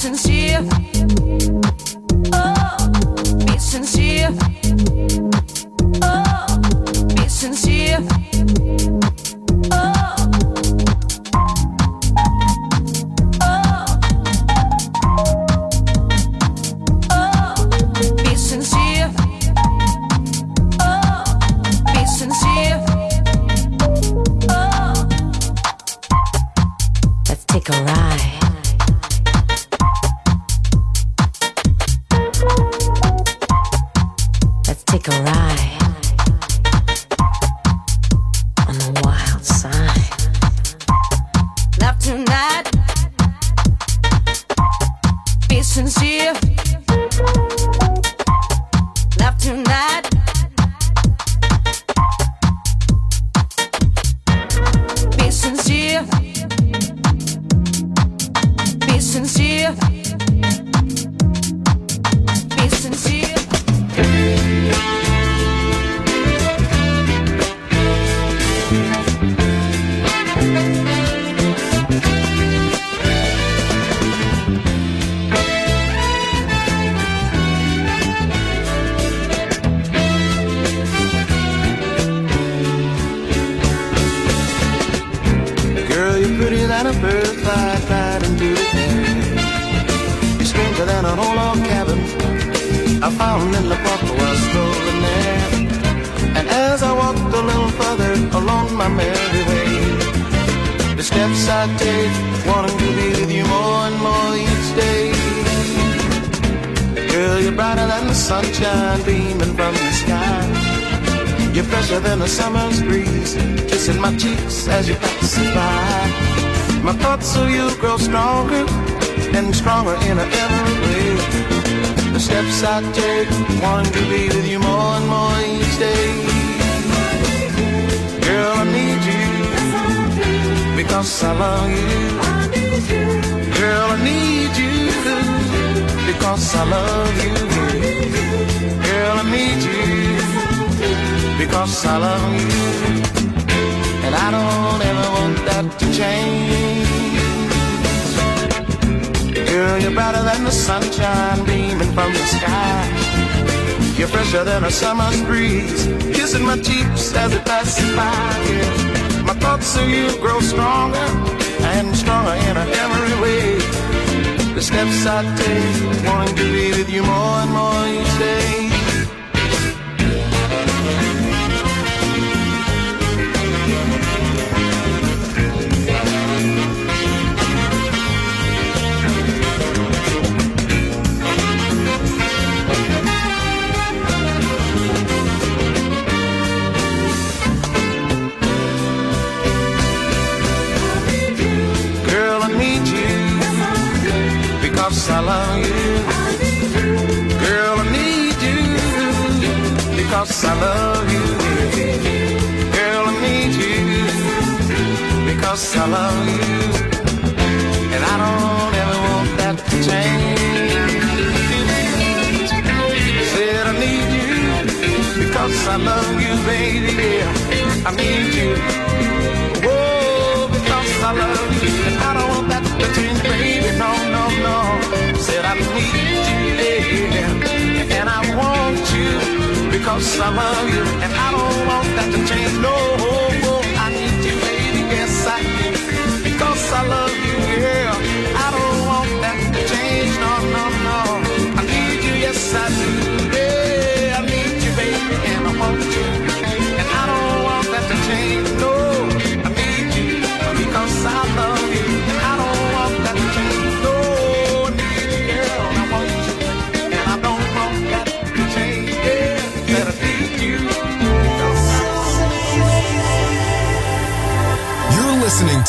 sincere brighter than the sunshine beaming from the sky. You're fresher than a summer's breeze, kissing my cheeks as you pass by. My thoughts of you grow stronger and stronger in every way. The steps I take, want to be with you more and more each day. Girl, I need you because I love you. Girl, I need you because I love you. Girl, I need you because I love you. And I don't ever want that to change. Girl, you're brighter than the sunshine beaming from the sky. You're fresher than a summer's breeze, kissing my cheeks as it passes by. Yeah. My thoughts of you grow stronger and stronger in every way. The steps I take, wanting to be with you more and more each day. I love you. Girl, I need you because I love you. Girl, I need you because I love you. And I don't ever want that to change. Said I need you because I love you, baby. Yeah, I need you. Whoa, because I love you. And I don't want that to change, baby. No, no, no. Said I need you, yeah. And I want you because I love you. And I don't want that to change. No, I need you, baby. Yes, I do. Because I love you, yeah. I don't want that to change. No, no, no. I need you, yes, I do.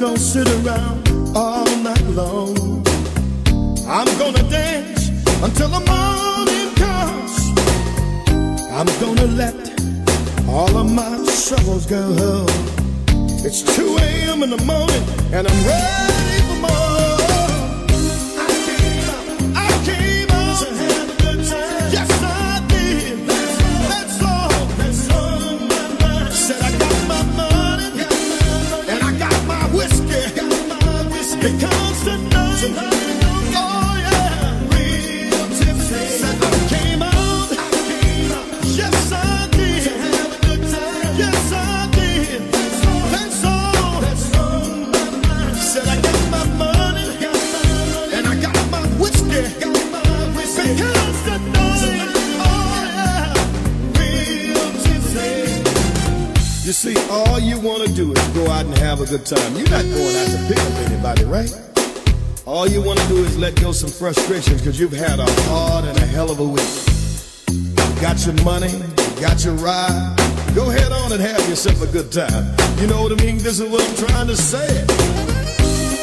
Gonna sit around all night long. I'm gonna dance until the morning comes. I'm gonna let all of my troubles go. It's 2 a.m. in the morning and I'm ready go out and have a good time. You're not going out to pick up anybody, right? All you want to do is let go some frustrations because you've had a hard and a hell of a week. You got your money, you got your ride. Go head on and have yourself a good time. You know what I mean? This is what I'm trying to say.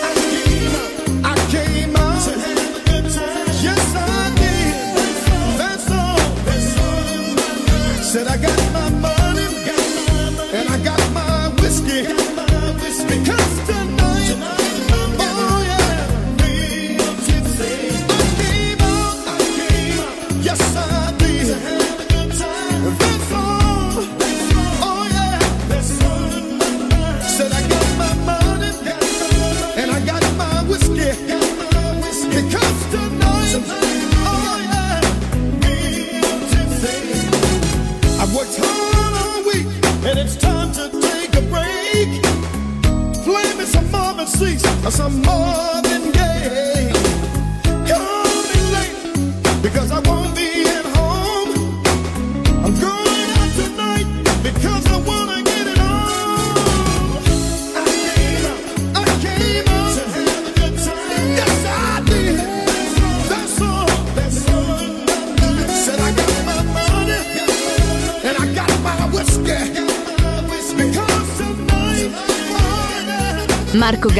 I came out, I came out to have a good time. Yes, I did. That's all. That's all. Said I got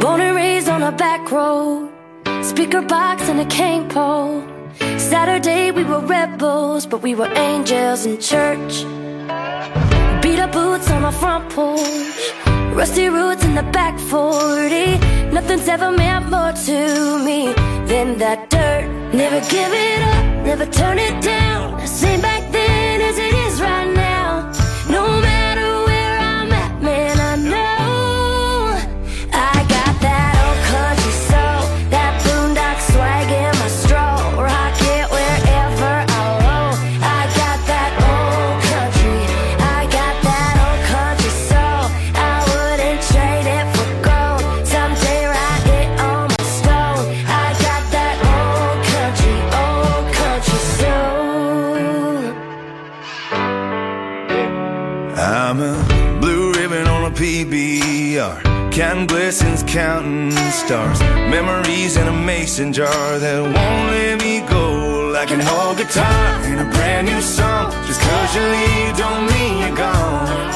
Born and raised on a back road, speaker box and a cane pole. Saturday we were rebels, but we were angels in church. Beat up boots on our front porch, rusty roots in the back 40. Nothing's ever meant more to me than that dirt. Never give it up, never turn it down. counting stars Memories in a mason jar that won't let me go. Like an old guitar and a brand new song Just cause you leave don't mean you're gone.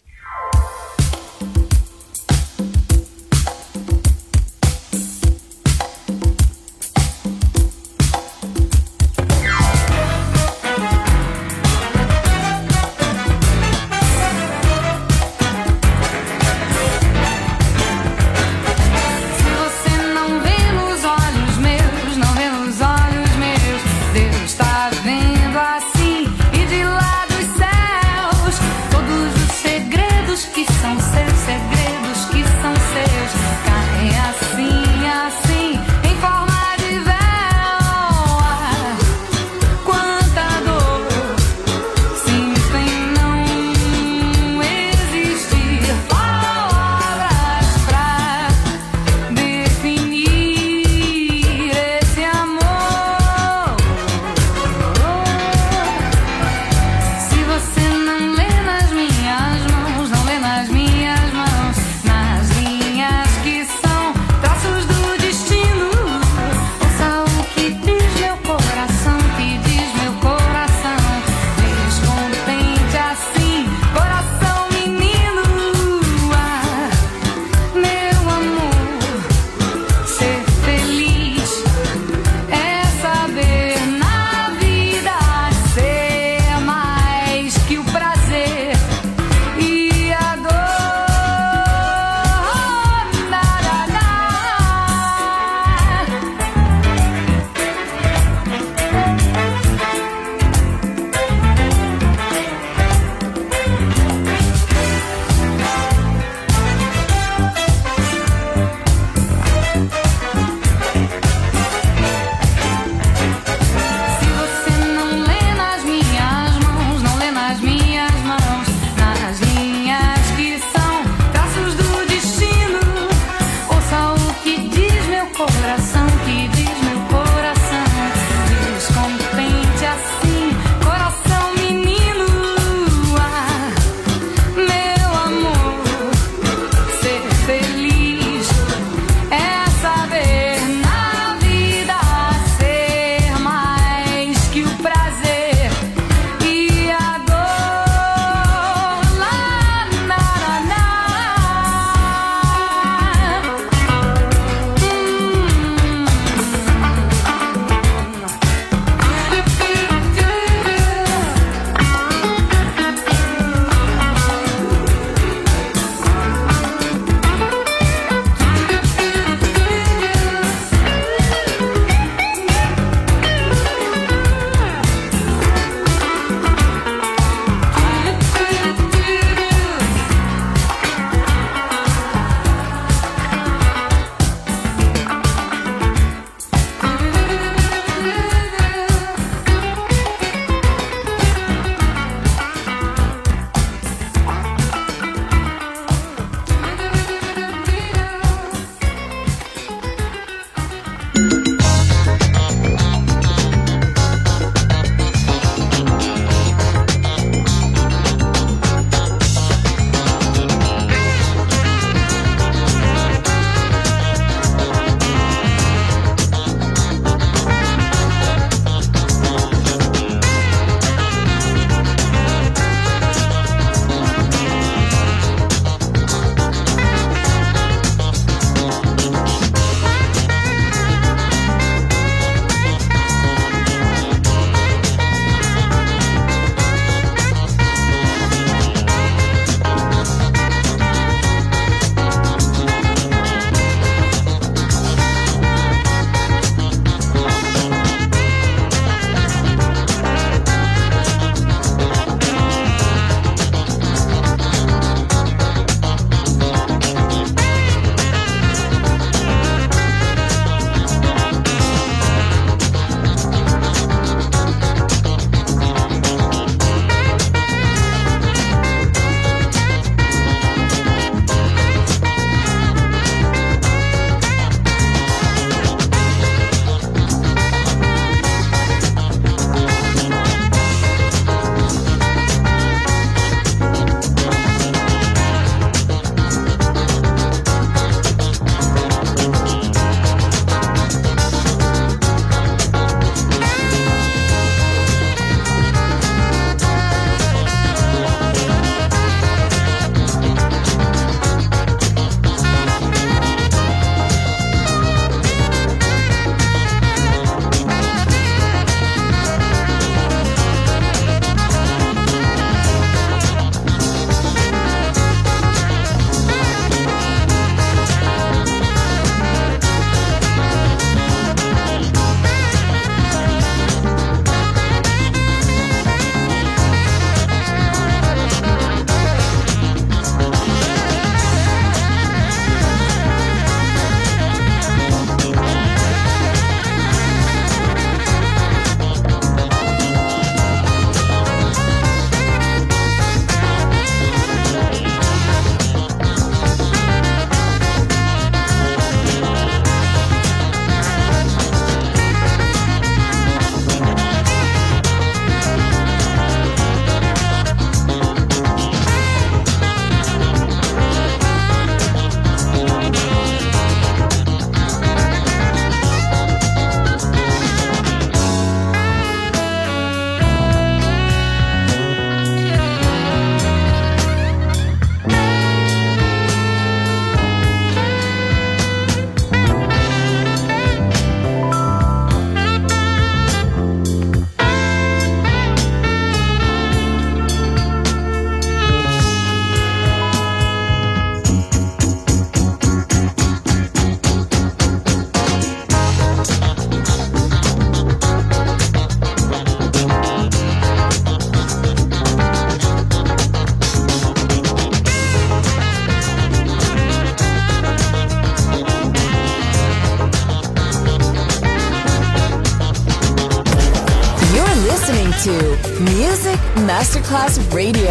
Masterclass Radio,